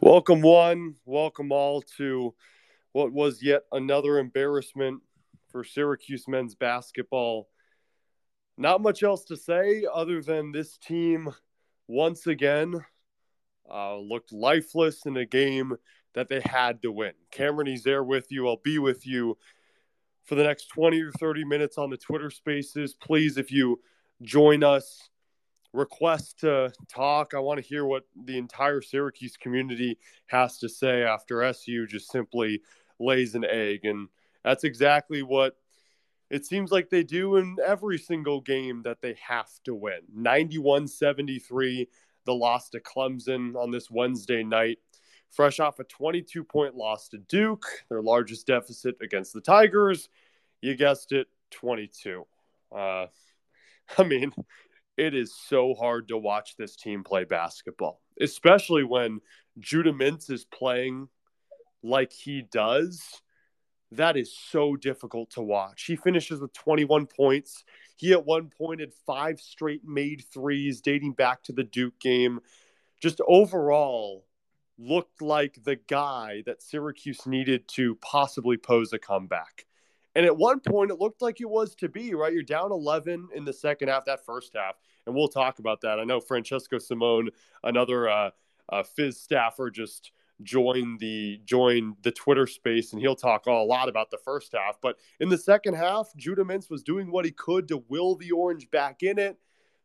Welcome, one. Welcome, all, to what was yet another embarrassment for Syracuse men's basketball. Not much else to say other than this team once again uh, looked lifeless in a game that they had to win. Cameron, he's there with you. I'll be with you for the next 20 or 30 minutes on the Twitter spaces. Please, if you join us, request to talk. I want to hear what the entire Syracuse community has to say after SU just simply lays an egg. And that's exactly what it seems like they do in every single game that they have to win. 91 73, the loss to Clemson on this Wednesday night. Fresh off a 22 point loss to Duke, their largest deficit against the Tigers. You guessed it, 22. Uh, I mean, it is so hard to watch this team play basketball, especially when Judah Mintz is playing like he does. That is so difficult to watch. He finishes with 21 points. He at one point had five straight made threes dating back to the Duke game. Just overall, looked like the guy that Syracuse needed to possibly pose a comeback. And at one point, it looked like it was to be, right? You're down 11 in the second half, that first half. And we'll talk about that. I know Francesco Simone, another uh, uh, Fizz staffer, just joined the joined the Twitter space, and he'll talk a lot about the first half. But in the second half, Judah Mintz was doing what he could to will the Orange back in it.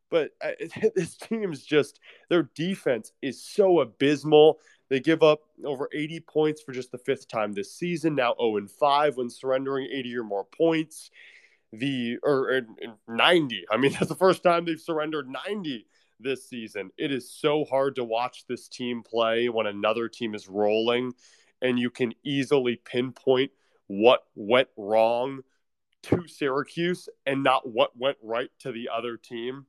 But uh, this team's just their defense is so abysmal. They give up over 80 points for just the fifth time this season, now 0 and 5 when surrendering 80 or more points. The or, or 90. I mean, that's the first time they've surrendered 90 this season. It is so hard to watch this team play when another team is rolling and you can easily pinpoint what went wrong to Syracuse and not what went right to the other team.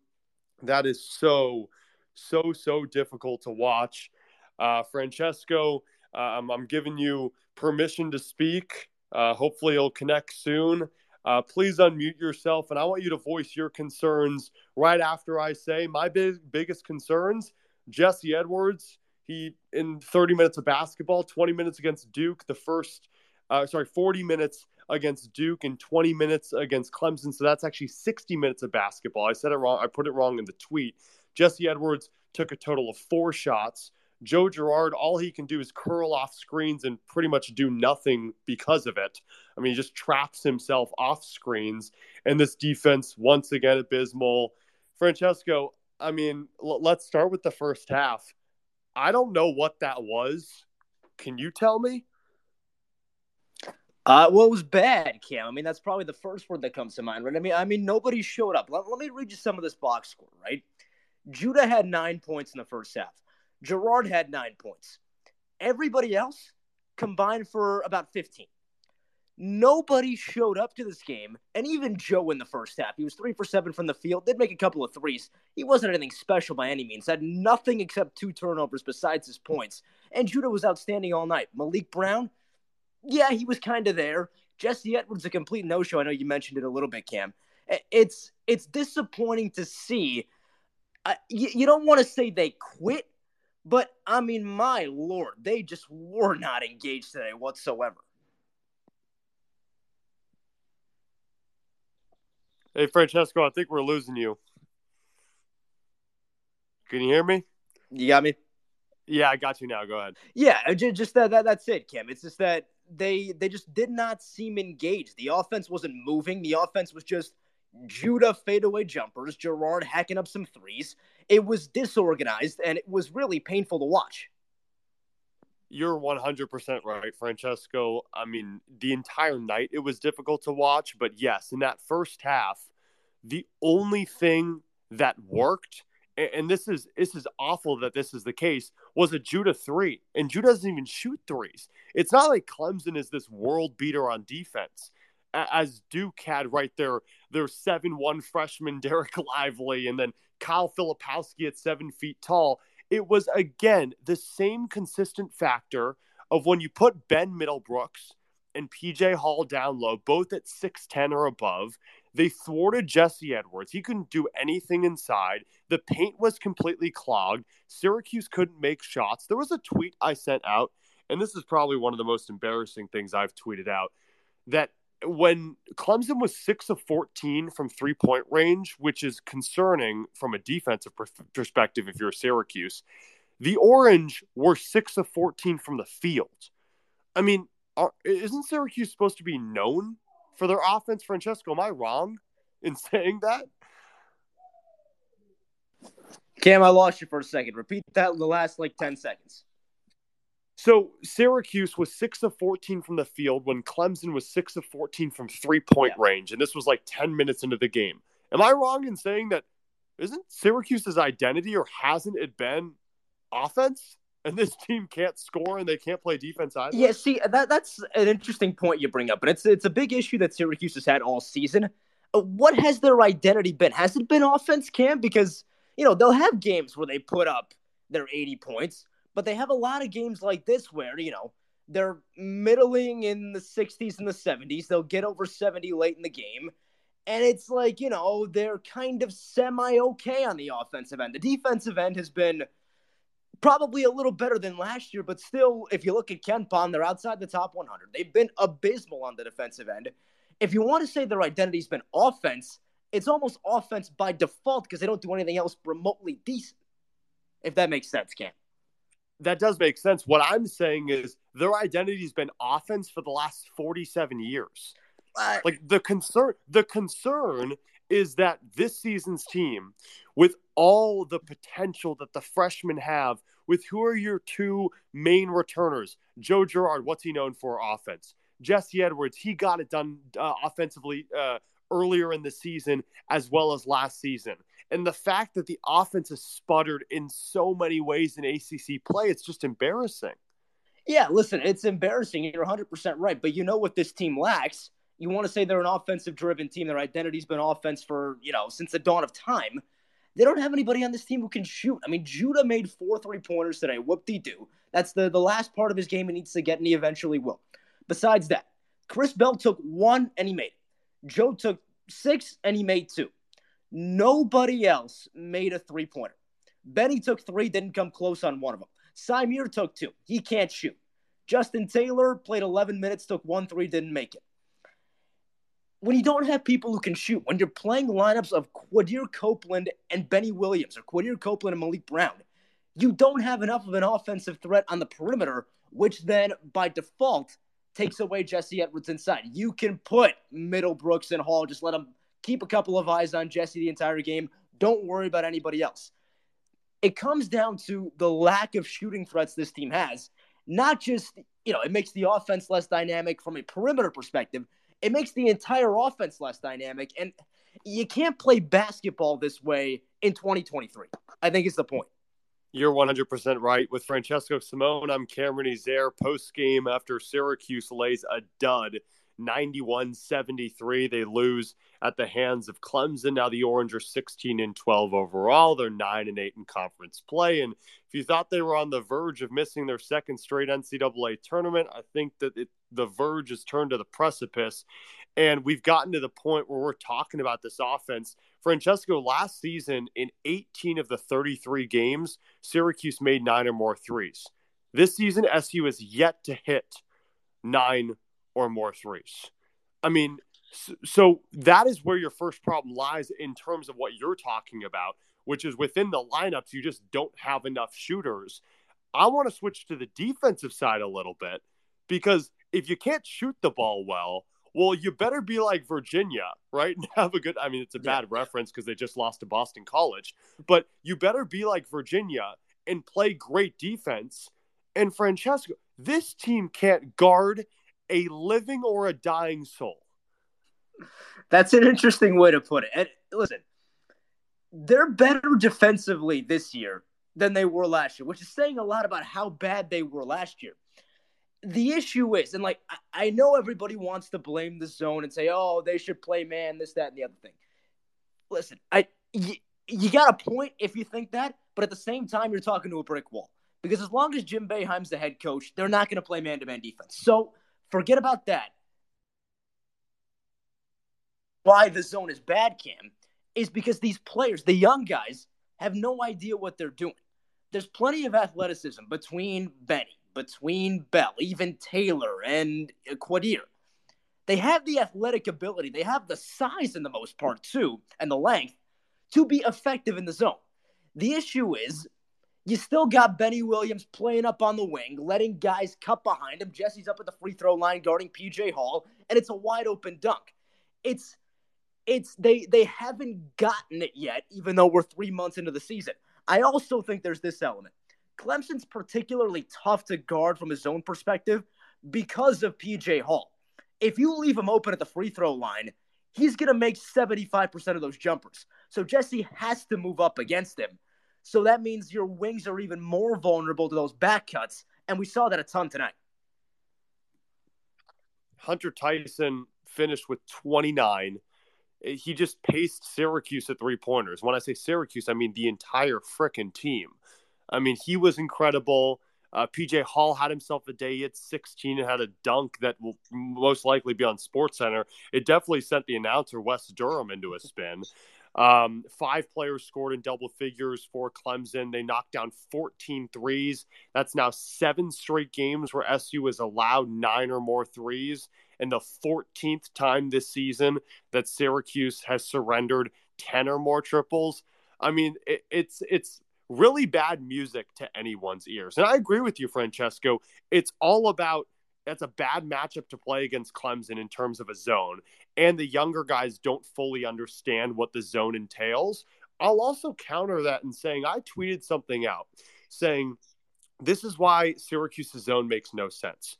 That is so, so, so difficult to watch. Uh, Francesco, um, I'm giving you permission to speak. Uh, hopefully, it'll connect soon. Uh, please unmute yourself, and I want you to voice your concerns right after I say my big, biggest concerns. Jesse Edwards, he in 30 minutes of basketball, 20 minutes against Duke, the first, uh, sorry, 40 minutes against Duke and 20 minutes against Clemson. So that's actually 60 minutes of basketball. I said it wrong. I put it wrong in the tweet. Jesse Edwards took a total of four shots. Joe Girard, all he can do is curl off screens and pretty much do nothing because of it. I mean, he just traps himself off screens. And this defense, once again, abysmal. Francesco, I mean, l- let's start with the first half. I don't know what that was. Can you tell me? Uh, well, it was bad, Cam. I mean, that's probably the first word that comes to mind, right? I mean, I mean, nobody showed up. Let, let me read you some of this box score, right? Judah had nine points in the first half. Girard had nine points. Everybody else combined for about 15. Nobody showed up to this game, and even Joe in the first half. He was three for seven from the field, did make a couple of threes. He wasn't anything special by any means, had nothing except two turnovers besides his points. And Judah was outstanding all night. Maliq Brown, yeah, he was kind of there. Jesse Edwards, a complete no show. I know you mentioned it a little bit, Cam. It's it's disappointing to see. Uh, you, you don't want to say they quit, but I mean, my lord, they just were not engaged today whatsoever. Hey, Francesco, I think we're losing you. Can you hear me? You got me. Yeah, I got you now. Go ahead. Yeah, uh, just that, that that's it, Kim. It's just that they they just did not seem engaged. The offense wasn't moving. The offense was just Judah fadeaway jumpers, Girard hacking up some threes. It was disorganized and it was really painful to watch. You're 100% right, Francesco. I mean, the entire night it was difficult to watch, but yes, in that first half, the only thing that worked and this is this is awful that this is the case was a Judah three, and Judah doesn't even shoot threes. It's not like Clemson is this world beater on defense as Duke had right there, their seven one freshman Dereck Lively, and then Kyle Filipowski at seven feet tall. It was again the same consistent factor of when you put Ben Middlebrooks and PJ Hall down low, both at 6'10 or above, They thwarted Jesse Edwards. He couldn't do anything inside. The paint was completely clogged. Syracuse couldn't make shots. There was a tweet I sent out, and this is probably one of the most embarrassing things I've tweeted out that when Clemson was 6 of 14 from three point range, which is concerning from a defensive perspective if you're Syracuse, the Orange were 6 of 14 from the field. I mean, are, isn't Syracuse supposed to be known for their offense, Francesco? Am I wrong in saying that? Cam, I lost you for a second. Repeat that in the last like 10 seconds. So Syracuse was six of 14 from the field when Clemson was six of 14 from three point yeah. range. And this was like 10 minutes into the game. Am I wrong in saying that isn't Syracuse's identity or hasn't it been offense? And this team can't score and they can't play defense either. Yeah, see that that's an interesting point you bring up, and it's it's a big issue that Syracuse has had all season. Uh, what has their identity been? Has it been offense, Cam? Because you know they'll have games where they put up their 80 points, but they have a lot of games like this where, you know, they're middling in the 60s and the 70s. They'll get over 70 late in the game. And it's like, you know, they're kind of semi okay on the offensive end. The defensive end has been probably a little better than last year, but still, if you look at Ken KenPom, they're outside the top 100. They've been abysmal on the defensive end. If you want to say their identity's been offense, it's almost offense by default because they don't do anything else remotely decent. If that makes sense, Cam that does make sense. What I'm saying is their identity's been offense for the last 47 years. What? Like the concern the concern is that this season's team with all the potential that the freshmen have with who are your two main returners? Joe Girard, what's he known for offense? Jesse Edwards, he got it done uh, offensively uh, earlier in the season as well as last season. And the fact that the offense has sputtered in so many ways in ACC play, it's just embarrassing. Yeah, listen, it's embarrassing. You're 100% right. But you know what this team lacks? You want to say they're an offensive driven team. Their identity's been offense for, you know, since the dawn of time. They don't have anybody on this team who can shoot. I mean, Judah made four three pointers today. Whoop de do. That's the, the last part of his game he needs to get, and he eventually will. Besides that, Chris Bell took one and he made it. Joe took six and he made two. Nobody else made a three pointer. Benny took three, didn't come close on one of them. Symir took two. He can't shoot. Justin Taylor played 11 minutes, took one three, didn't make it. When you don't have people who can shoot, when you're playing lineups of Quadir Copeland and Benny Williams or Quadir Copeland and Maliq Brown, you don't have enough of an offensive threat on the perimeter, which then by default takes away Jesse Edwards inside. You can put Middlebrooks and Hall, just let them keep a couple of eyes on Jesse the entire game. Don't worry about anybody else. It comes down to the lack of shooting threats this team has. Not just, you know, it makes the offense less dynamic from a perimeter perspective, it makes the entire offense less dynamic. And you can't play basketball this way in 2023. I think is the point. You're 100% right. With Francesco Simone, I'm Cameron Ezair. Post game after Syracuse lays a dud 91 73. They lose at the hands of Clemson. Now the Orange are 16 and 12 overall. They're 9 and 8 in conference play. And if you thought they were on the verge of missing their second straight NCAA tournament, I think that it, the verge has turned to the precipice. And we've gotten to the point where we're talking about this offense. Francesco, last season, in 18 of the 33 games, Syracuse made nine or more threes. This season, SU has yet to hit nine or more threes. I mean, so that is where your first problem lies in terms of what you're talking about, which is within the lineups, you just don't have enough shooters. I want to switch to the defensive side a little bit because if you can't shoot the ball well, well, you better be like Virginia, right? And have a good, I mean, it's a bad yeah. reference because they just lost to Boston College, but you better be like Virginia and play great defense. And Francesco, this team can't guard a living or a dying soul. That's an interesting way to put it. And listen, they're better defensively this year than they were last year, which is saying a lot about how bad they were last year. The issue is, and like I know everybody wants to blame the zone and say, "Oh, they should play man, this, that, and the other thing." Listen, I you, got a point if you think that, but at the same time, you're talking to a brick wall because as long as Jim Boeheim's the head coach, they're not going to play man-to-man defense. So Forget about that. why the zone is bad, Cam, is because these players, the young guys, have no idea what they're doing. There's plenty of athleticism between Benny, between Bell, even Taylor and Quadir. They have the athletic ability, they have the size in the most part, too, and the length to be effective in the zone. The issue is you still got Benny Williams playing up on the wing, letting guys cut behind him. Jesse's up at the free throw line guarding PJ Hall, and it's a wide open dunk. It's it's they they haven't gotten it yet, even though we're three months into the season. I also think there's this element. Clemson's particularly tough to guard from his own perspective because of PJ Hall. If you leave him open at the free throw line, he's going to make 75% of those jumpers. So Jesse has to move up against him. So that means your wings are even more vulnerable to those back cuts. And we saw that a ton tonight. Hunter Tyson finished with 29 he just paced Syracuse at three pointers. When I say Syracuse, I mean the entire freaking team. I mean, he was incredible. Uh, PJ Hall had himself a day. Had 16 and had a dunk that will most likely be on Sports Center. It definitely sent the announcer Wes Durham into a spin. Um, five players scored in double figures for Clemson. They knocked down 14 threes. That's now seven straight games where SU is allowed nine or more threes and the 14th time this season that Syracuse has surrendered 10 or more triples. I mean, it, it's it's really bad music to anyone's ears. And I agree with you, Francesco. It's all about that's a bad matchup to play against Clemson in terms of a zone. And the younger guys don't fully understand what the zone entails. I'll also counter that in saying I tweeted something out saying this is why Syracuse's zone makes no sense.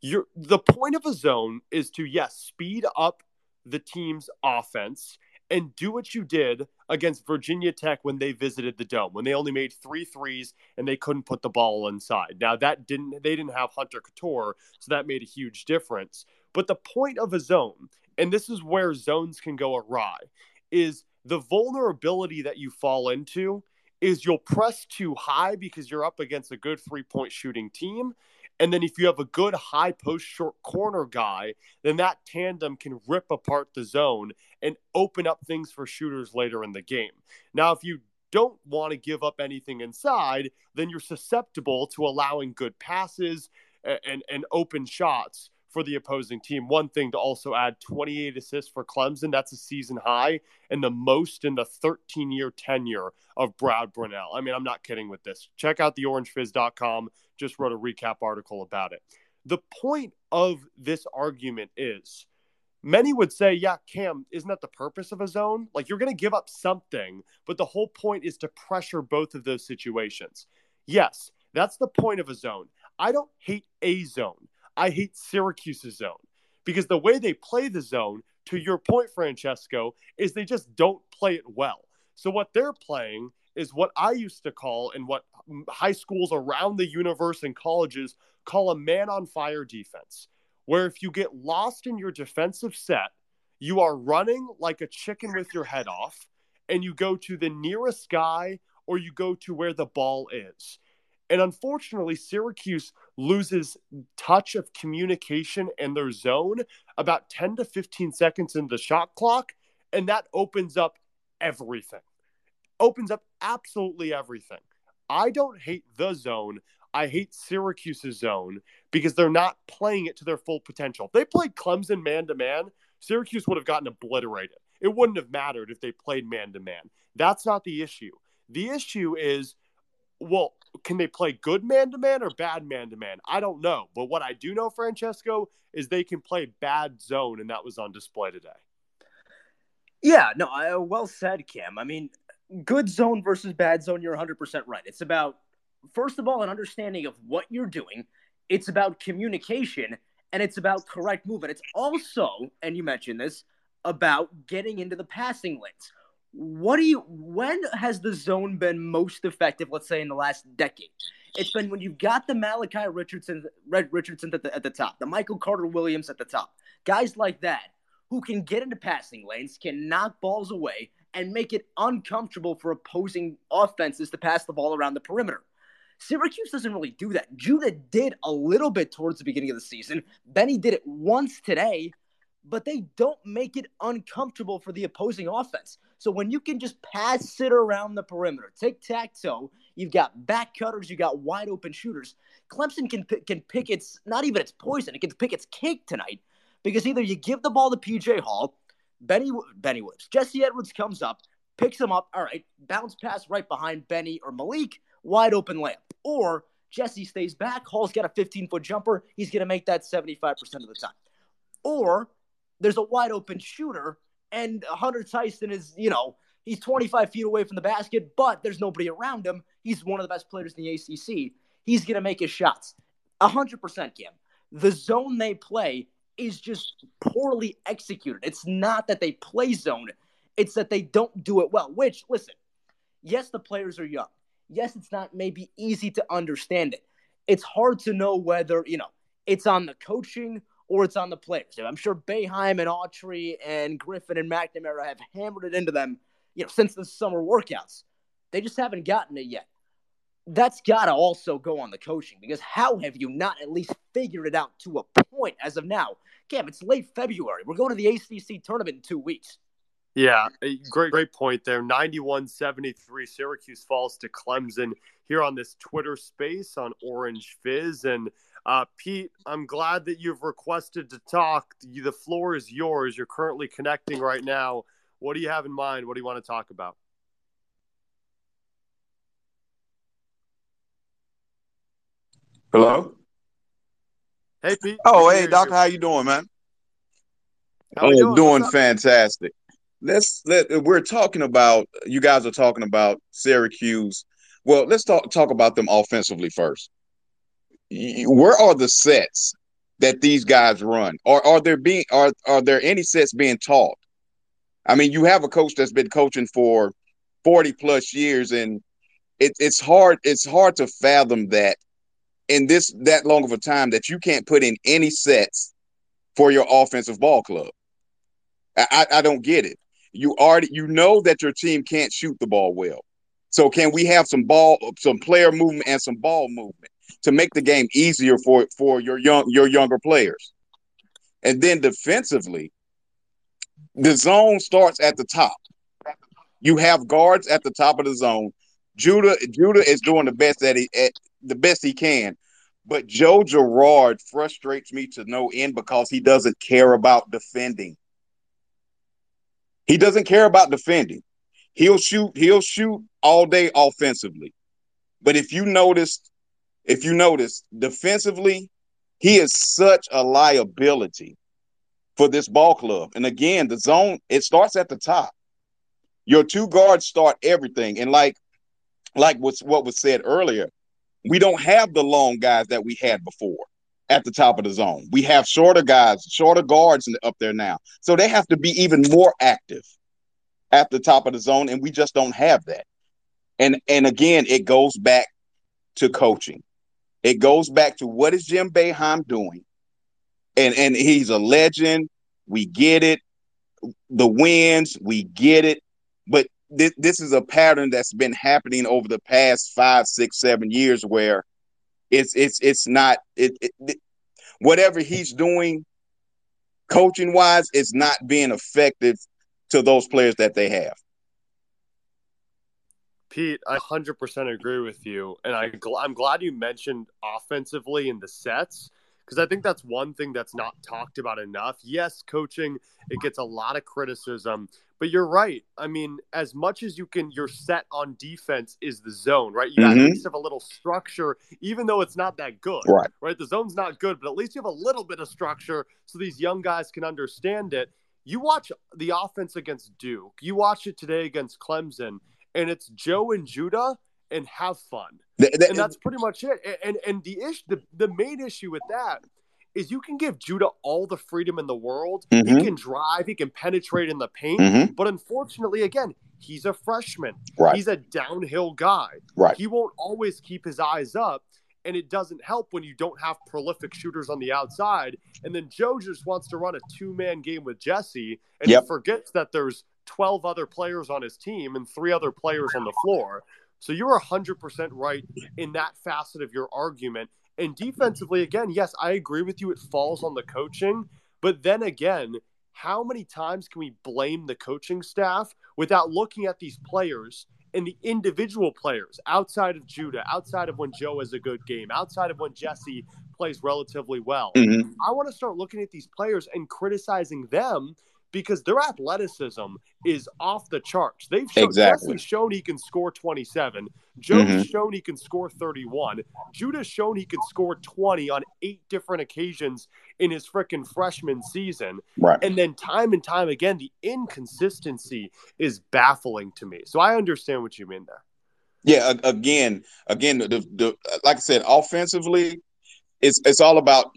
You're, the point of a zone is to yes speed up the team's offense and do what you did against Virginia Tech when they visited the dome when they only made three threes and they couldn't put the ball inside. Now that didn't they didn't have Hunter Cattoor, so that made a huge difference. But the point of a zone, and this is where zones can go awry, is the vulnerability that you fall into is you'll press too high because you're up against a good three point shooting team and then if you have a good high post short corner guy, then that tandem can rip apart the zone and open up things for shooters later in the game. Now, if you don't want to give up anything inside, then you're susceptible to allowing good passes and, and, and open shots for the opposing team. One thing to also add 28 assists for Clemson. That's a season high and the most in the 13 year tenure of Brad Brownell. I mean, I'm not kidding with this. Check out the orangefizz.com. Just wrote a recap article about it. The point of this argument is many would say, yeah, Cam, isn't that the purpose of a zone? Like you're going to give up something, but the whole point is to pressure both of those situations. Yes, that's the point of a zone. I don't hate a zone. I hate Syracuse's zone because the way they play the zone, to your point, Francesco, is they just don't play it well. So what they're playing is what I used to call and what high schools around the universe and colleges call a man on fire defense, where if you get lost in your defensive set, you are running like a chicken with your head off and you go to the nearest guy or you go to where the ball is. And unfortunately, Syracuse loses touch of communication in their zone about 10 to 15 seconds in the shot clock. And that opens up everything. Opens up absolutely everything. I don't hate the zone. I hate Syracuse's zone because they're not playing it to their full potential. If they played Clemson man to man, Syracuse would have gotten obliterated. It wouldn't have mattered if they played man to man. That's not the issue. The issue is well, can they play good man to man or bad man to man? I don't know. But what I do know, Francesco, is they can play bad zone, and that was on display today. Yeah, no, I, uh, well said, Cam. I mean, good zone versus bad zone, you're 100% right. It's about, first of all, an understanding of what you're doing, it's about communication, and it's about correct movement. It's also, and you mentioned this, about getting into the passing lanes what do you when has the zone been most effective let's say in the last decade it's been when you've got the malachi richardson red richardson at the, at the top the michael carter williams at the top guys like that who can get into passing lanes can knock balls away and make it uncomfortable for opposing offenses to pass the ball around the perimeter Syracuse doesn't really do that. Judah did a little bit towards the beginning of the season. Benny did it once today, but they don't make it uncomfortable for the opposing offense. So when you can just pass sit around the perimeter, tic tac toe, you've got back cutters, you got wide open shooters. Clemson can can pick its not even its poison, it can pick its cake tonight because either you give the ball to PJ Hall, Benny Benny Williams, Jesse Edwards comes up, picks him up, all right, bounce pass right behind Benny or Maliq, wide open layup, or Jesse stays back, Hall's got a 15 foot jumper, he's going to make that 75% of the time. Or there's a wide open shooter, and Hunter Tyson is, you know, he's 25 feet away from the basket, but there's nobody around him. He's one of the best players in the ACC. He's going to make his shots. 100% Kim. The zone they play is just poorly executed. It's not that they play zone, it's that they don't do it well, which, listen, yes, the players are young. Yes, it's not maybe easy to understand it. It's hard to know whether, you know, it's on the coaching or it's on the players. I'm sure Boeheim and Autry and Griffin and McNamara have hammered it into them, you know, since the summer workouts. They just haven't gotten it yet. That's got to also go on the coaching because how have you not at least figured it out to a point as of now? Cam, it's late February. We're going to the ACC tournament in two weeks. Yeah, great, great point there. 91 73, Syracuse falls to Clemson here on this Twitter space on Orange Fizz. And uh, Pete, I'm glad that you've requested to talk. The floor is yours. You're currently connecting right now. What do you have in mind? What do you want to talk about? Hello. Hey Pete. Oh, hey Doctor, how you doing, man? How oh, doing, doing fantastic. Let's let we're talking about you guys are talking about Syracuse. Well, let's talk talk about them offensively first where are the sets that these guys run? Or are there being are are there any sets being taught? I mean, you have a coach that's been coaching for 40 plus years, and it, it's hard, it's hard to fathom that in this that long of a time that you can't put in any sets for your offensive ball club. I, I don't get it. You already you know that your team can't shoot the ball well. So can we have some ball, some player movement and some ball movement? To make the game easier for for your young your younger players. And then defensively, the zone starts at the top. You have guards at the top of the zone. Judah Judah is doing the best that he at, the best he can. But Joe Girard frustrates me to no end because he doesn't care about defending. He doesn't care about defending. He'll shoot, he'll shoot all day offensively. But if you noticed if you notice, defensively, he is such a liability for this ball club. And again, the zone, it starts at the top. Your two guards start everything. And like like what's what was said earlier, we don't have the long guys that we had before at the top of the zone. We have shorter guys, shorter guards up there now. So they have to be even more active at the top of the zone, and we just don't have that. And and again, it goes back to coaching. It goes back to what is Jim Boeheim doing? And and he's a legend. We get it. The wins, we get it. But this, this is a pattern that's been happening over the past five, six, seven years where it's it's it's not it, it, it whatever he's doing coaching wise is not being effective to those players that they have. Pete, I 100% agree with you. And I, I'm glad you mentioned offensively in the sets because I think that's one thing that's not talked about enough. Yes, coaching, it gets a lot of criticism, but you're right. I mean, as much as you can, your set on defense is the zone, right? You mm-hmm. at least have a little structure, even though it's not that good, right? Right? The zone's not good, but at least you have a little bit of structure so these young guys can understand it. You watch the offense against Duke, you watch it today against Clemson and it's Joe and Judah and have fun. The, the, and that's pretty much it. And and the issue the, the main issue with that is you can give Judah all the freedom in the world. Mm-hmm. He can drive, he can penetrate in the paint, mm-hmm. but unfortunately again, he's a freshman. Right. He's a downhill guy. Right. He won't always keep his eyes up. And it doesn't help when you don't have prolific shooters on the outside. And then Joe just wants to run a two man game with Jesse and yep. he forgets that there's 12 other players on his team and three other players on the floor. So you're 100% right in that facet of your argument. And defensively, again, yes, I agree with you. It falls on the coaching. But then again, how many times can we blame the coaching staff without looking at these players and the individual players outside of Judah, outside of when Joe has a good game, outside of when Jesse plays relatively well? Mhm. I want to start looking at these players and criticizing them because their athleticism is off the charts. They've shown, Exactly. Shown he can score 27. Joe's Mhm. shown he can score 31. Judah's shown he can score 20 on eight different occasions in his frickin' freshman season. Right. And then time and time again, the inconsistency is baffling to me. So I understand what you mean there. Yeah, again, again, the, the like I said, offensively, it's it's all about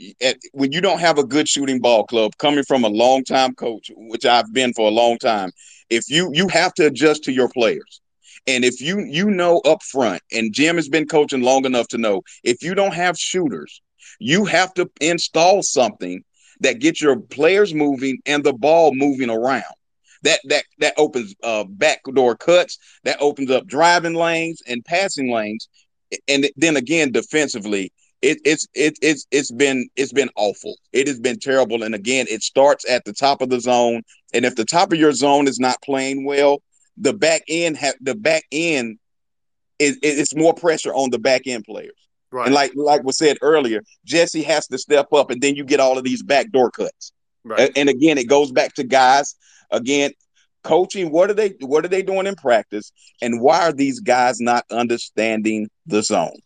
when you don't have a good shooting ball club coming from a long time coach, which I've been for a long time. If you you have to adjust to your players, and if you you know up front, and Jim has been coaching long enough to know, if you don't have shooters, you have to install something that gets your players moving and the ball moving around. That that that opens uh, backdoor cuts that opens up driving lanes and passing lanes and then again defensively it, it's it, it's it's been it's been awful it has been terrible and again it starts at the top of the zone and if the top of your zone is not playing well the back end have the back end is it's more pressure on the back end players Right. and like like was said earlier jesse has to step up and then you get all of these backdoor cuts right. And again, it goes back to guys again coaching. What are they? What are they doing in practice? And why are these guys not understanding the zone?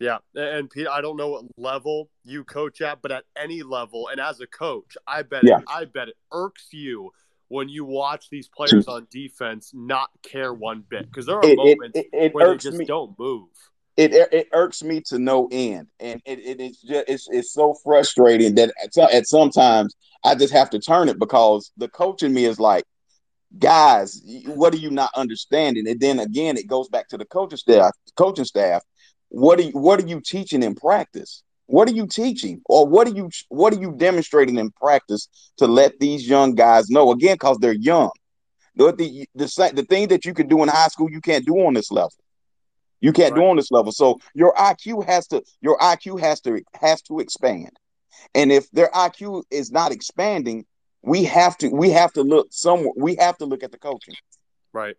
Yeah, and Pete, I don't know what level you coach at, but at any level, and as a coach, I bet Yeah. I bet it irks you when you watch these players on defense not care one bit because there are It, it, moments it, it where they just me. don't move. It, it irks me to no end, and it, it it's just it's it's so frustrating that at, some- at sometimes I just have to turn it because the coach in me is like, guys, what are you not understanding? And then again, it goes back to the coaching staff. Coaching staff, what are you, what are you teaching in practice? What are you teaching, or what are you what are you demonstrating in practice to let these young guys know? Again, because they're young. The, the the the thing that you can do in high school, you can't do on this level. You can't do on this level. So your IQ has to your IQ has to has to expand. And if their IQ is not expanding, we have to we have to look somewhere. We have to look at the coaching. Right.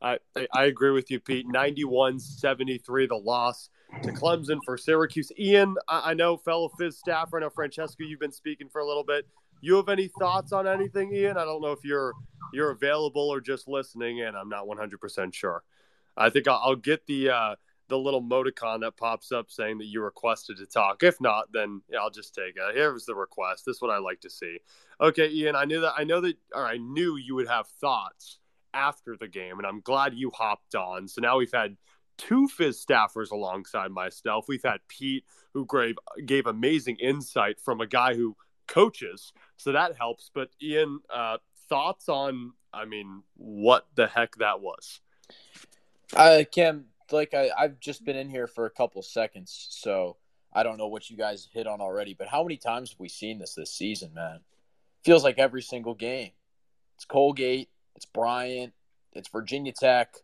I, I- I agree with you, Pete. 91 73, the loss to Clemson for Syracuse. Ian, I, I know fellow Fizz staffer, I know Francesco, you've been speaking for a little bit. You have any thoughts on anything, Ian? I don't know if you're you're available or just listening in. I'm not 100% sure. I think I'll, I'll get the uh, the little emoticon that pops up saying that you requested to talk. If not, then yeah, I'll just take it. Here's the request. This is what I like to see. Okay, Ian, I knew that. I know that. Or I knew you would have thoughts after the game, and I'm glad you hopped on. So now we've had two Fizz staffers alongside myself. We've had Pete, who gave gave amazing insight from a guy who coaches, so that helps. But Ian, uh, thoughts on? I mean, what the heck that was? Uh, Kim, like I, I've just been in here for a couple seconds, so I don't know what you guys hit on already. But how many times have we seen this this season, man? Feels like every single game. It's Colgate, it's Bryant, it's Virginia Tech,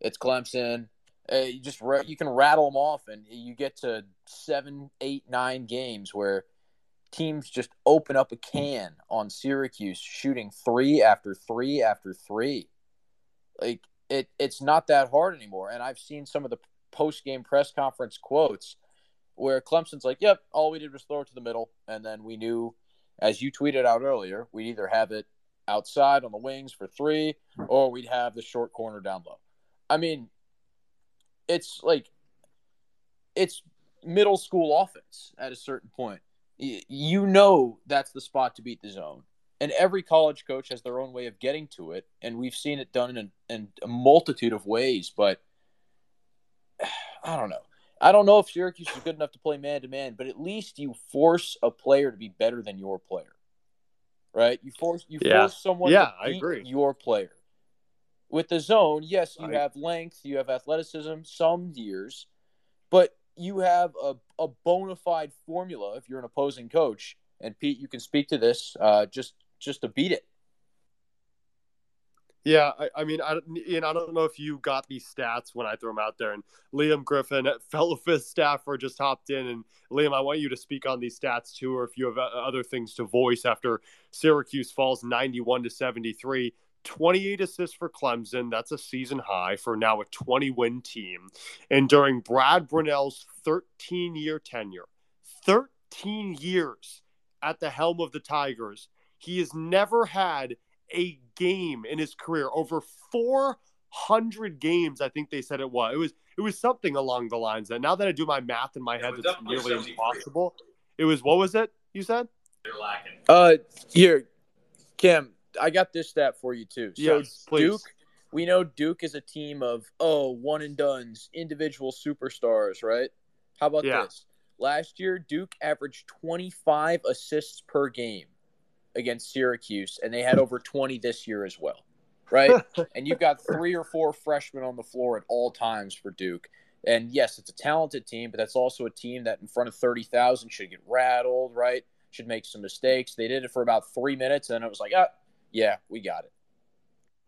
it's Clemson. Uh, you just you can rattle them off, and you get to seven, eight, nine games where teams just open up a can on Syracuse, shooting three after three after three. Like it, it's not that hard anymore. And I've seen some of the post game press conference quotes where Clemson's like, "Yep, all we did was throw it to the middle, and then we knew, as you tweeted out earlier, we'd either have it outside on the wings for three, or we'd have the short corner down low." I mean, it's like it's middle school offense at a certain point. You know that's the spot to beat the zone. And every college coach has their own way of getting to it, and we've seen it done in, in a multitude of ways. But I don't know. I don't know if Syracuse is good enough to play man to man, but at least you force a player to be better than your player, right? You force you Yeah. force someone Yeah, to I agree. your player. With the zone, yes, you I- have length, you have athleticism, some years, but you have a, a bona fide formula if you're an opposing coach. And Pete, you can speak to this uh, just just to beat it. Yeah, I, I mean, I, Ian, I don't know if you got these stats when I threw them out there. And Liam Griffin, fellow Fizz staffer, just hopped in. And Liam, I want you to speak on these stats too, or if you have uh, other things to voice after Syracuse falls 91 to 73. 28 assists for Clemson. That's a season high for now a 20 win team. And during Brad Brownell's 13 year tenure, 13 years at the helm of the Tigers, he has never had a game in his career over 400 games. I think they said it was. It was it was something along the lines that now that I do my math in my head, it's nearly impossible. It was what was it? You said they're lacking. Uh, here, Cam, I got this stat for you too. So yes, Duke, we know Duke is a team of oh one and duns, individual superstars, right? How about Yeah. this? Last year, Duke averaged 25 assists per game against Syracuse, and they had over 20 this year as well, right? and you've got three or four freshmen on the floor at all times for Duke. And yes, it's a talented team, but that's also a team that in front of 30,000 should get rattled, right? Should make some mistakes. They did it for about three minutes, and it was like, ah, yeah, we got it.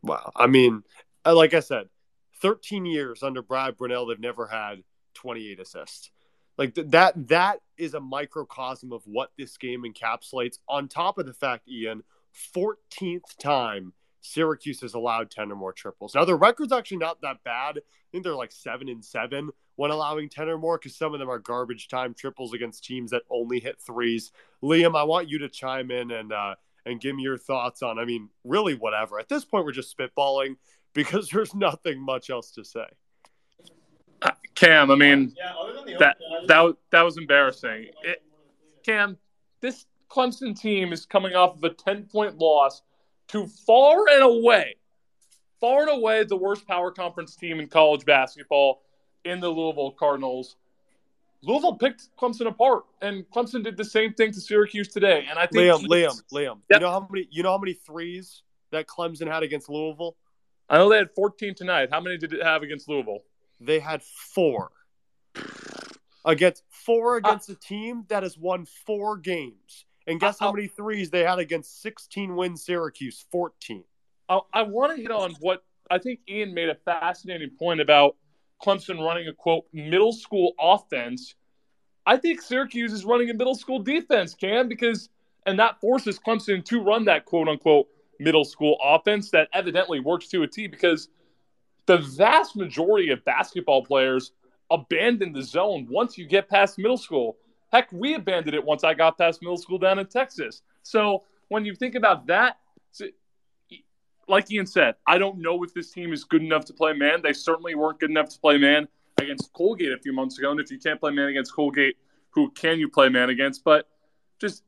Wow. I mean, uh, like I said, 13 years under Brad Brownell, they've never had 28 assists. Like th- that, that is a microcosm of what this game encapsulates. On top of the fact, Ian, 14th time Syracuse has allowed 10 or more triples. Now their record's actually not that bad. I think they're like seven and seven when allowing 10 or more because some of them are garbage time triples against teams that only hit threes. Liam, I want you to chime in and uh, and give me your thoughts on. I mean, really, whatever. At this point, we're just spitballing because there's nothing much else to say. Uh, Cam, I mean, Yeah, other than the that open- that was- that was embarrassing. It, Cam, this Clemson team is coming off of a ten point loss to far and away, far and away the worst power conference team in college basketball in the Louisville Cardinals. Louisville picked Clemson apart, and Clemson did the same thing to Syracuse today. And I think Liam, Liam, Liam. Yep. You know how many? You know how many threes that Clemson had against Louisville? I know they had 14 tonight. How many did it have against Louisville? They had four against four uh, against a team that has won four games. And guess uh, how Uh-oh. many threes they had against 16 win Syracuse? 14. I, I want to hit on what I think Ian made a fascinating point about Clemson running a quote middle school offense. I think Syracuse is running a middle school defense, Cam, because and that forces Clemson to run that quote unquote middle school offense that evidently works to a T because the vast majority of basketball players abandon the zone once you get past middle school. Heck, we abandoned it once I got past middle school down in Texas. So when you think about that, like Ian said, I don't know if this team is good enough to play man. They certainly weren't good enough to play man against Colgate a few months ago. And if you can't play man against Colgate, who can you play man against? But just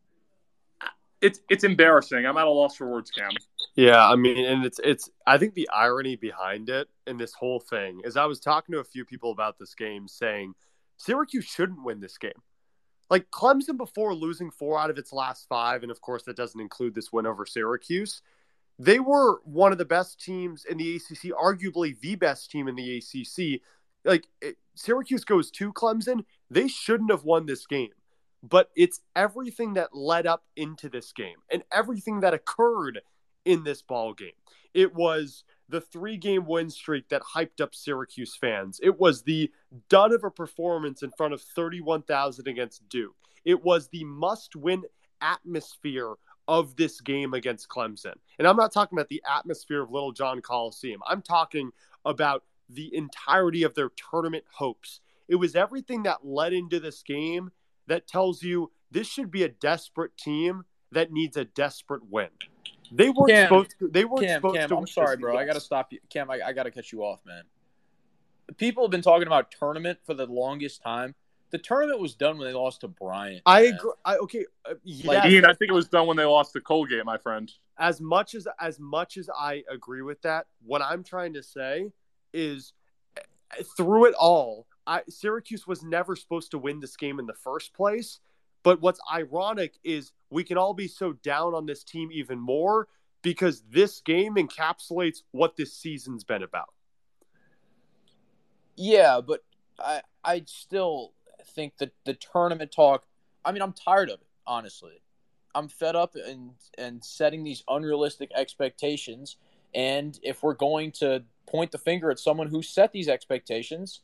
it's it's embarrassing. I'm at a loss for words, Cam. Yeah, I mean, and it's it's. I think the irony behind it in this whole thing is I was talking to a few people about this game, saying Syracuse shouldn't win this game. Like Clemson before losing four out of its last five, and of course that doesn't include this win over Syracuse. They were one of the best teams in the ACC, arguably the best team in the ACC. Like it, Syracuse goes to Clemson, they shouldn't have won this game but it's everything that led up into this game and everything that occurred in this ball game. It was the three game win streak that hyped up Syracuse fans. It was the dud of a performance in front of 31,000 against Duke. It was the must win atmosphere of this game against Clemson. And I'm not talking about the atmosphere of Littlejohn Coliseum. I'm talking about the entirety of their tournament hopes. It was everything that led into this game that tells you this should be a desperate team that needs a desperate win. They weren't Cam, supposed to. They weren't Cam, supposed Cam, to. I'm sorry, bro. I got to stop you. Cam, I, I got to cut you off, man. People have been talking about tournament for the longest time. The tournament was done when they lost to Bryant. I man. agree. I, okay, uh, yes, Like, Ian, I think it was done when they lost to Colgate, my friend. as much as as much as I agree with that, what I'm trying to say is uh, through it all, I, Syracuse was never supposed to win this game in the first place. But what's ironic is we can all be so down on this team even more because this game encapsulates what this season's been about. Yeah, but I I still think that the tournament talk. I mean, I'm tired of it. Honestly, I'm fed up and and setting these unrealistic expectations. And if we're going to point the finger at someone who set these expectations,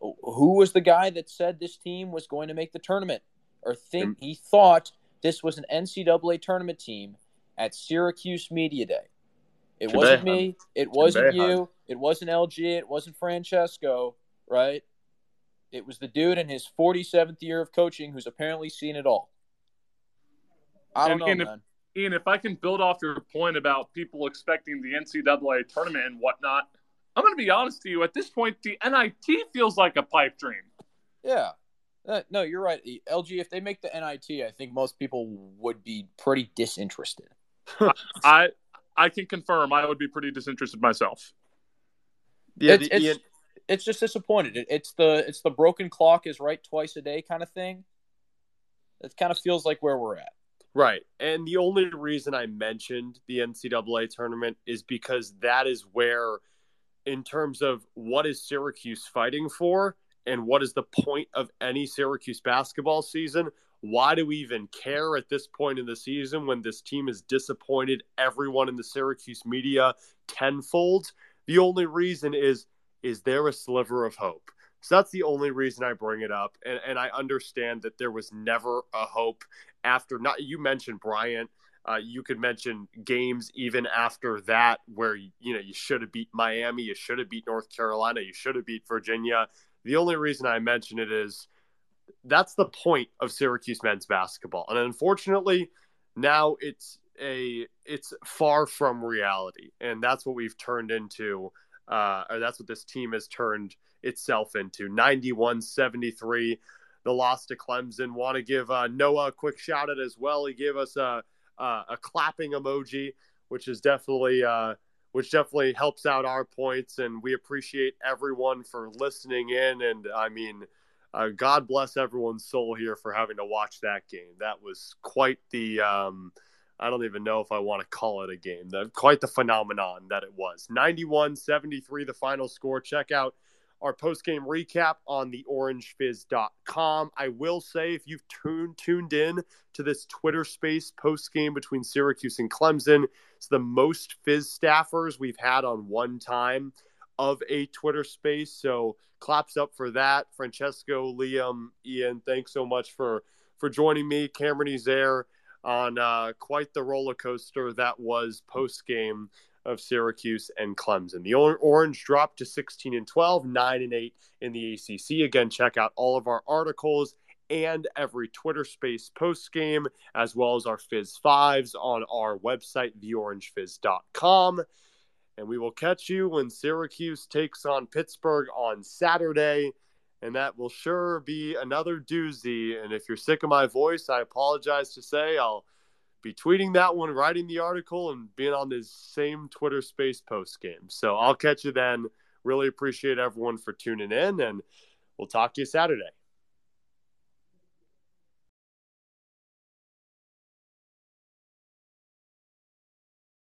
who was the guy that said this team was going to make the tournament or think he thought this was an NCAA tournament team at Syracuse Media Day? It wasn't me. It wasn't you. It wasn't LG. It wasn't Francesco, right? It was the dude in his 47th year of coaching who's apparently seen it all. I don't and, know, and man. If, Ian, if I can build off your point about people expecting the NCAA tournament and whatnot, I'm going to be honest to you. At this point, the NIT feels like a pipe dream. Yeah. Uh, no, you're right. LG, if they make the NIT, I think most people would be pretty disinterested. I I can confirm I would be pretty disinterested myself. Yeah, it's, the, it's, it's, just disappointed. It, it's the it's the broken clock is right twice a day kind of thing. It kind of feels like where we're at. Right. And the only reason I mentioned the NCAA tournament is because that is where, in terms of what is Syracuse fighting for and what is the point of any Syracuse basketball season, why do we even care at this point in the season when this team has disappointed everyone in the Syracuse media tenfold? The only reason is is there a sliver of hope? So that's the only reason I bring it up. And, and I understand that there was never a hope after not you mentioned Bryant. Uh, you could mention games even after that where you know you should have beat Miami, you should have beat North Carolina, you should have beat Virginia. The only reason I mention it is that's the point of Syracuse men's basketball. And unfortunately, now it's a it's far from reality. And that's what we've turned into uh, or that's what this team has turned itself into. 91-73 the loss to Clemson. Want to give uh, Noah a quick shout out as well. He gave us a a, a clapping emoji, which is definitely uh, which definitely helps out our points, and we appreciate everyone for listening in. And I mean, uh, God bless everyone's soul here for having to watch that game. That was quite the. Um, I don't even know if I want to call it a game. The, quite the phenomenon that it was. 91 73, the final score. Check out our post game recap on the orangefizz.com. I will say, if you've tuned, tuned in to this Twitter space post game between Syracuse and Clemson, it's the most Fizz staffers we've had on one time of a Twitter space. So claps up for that. Francesco, Liam, Ian, thanks so much for for joining me. Cameron is there on uh, quite the roller coaster that was post game of Syracuse and Clemson. The Orange dropped to 16 and 12, 9 and 8 in the ACC. Again, check out all of our articles and every Twitter space post game, as well as our Fizz Fives on our website, theorangefizz.com. And we will catch you when Syracuse takes on Pittsburgh on Saturday. And that will sure be another doozy. And if you're sick of my voice, I apologize to say I'll be tweeting that one, writing the article, and being on this same Twitter space post game. So I'll catch you then. Really appreciate everyone for tuning in, and we'll talk to you Saturday.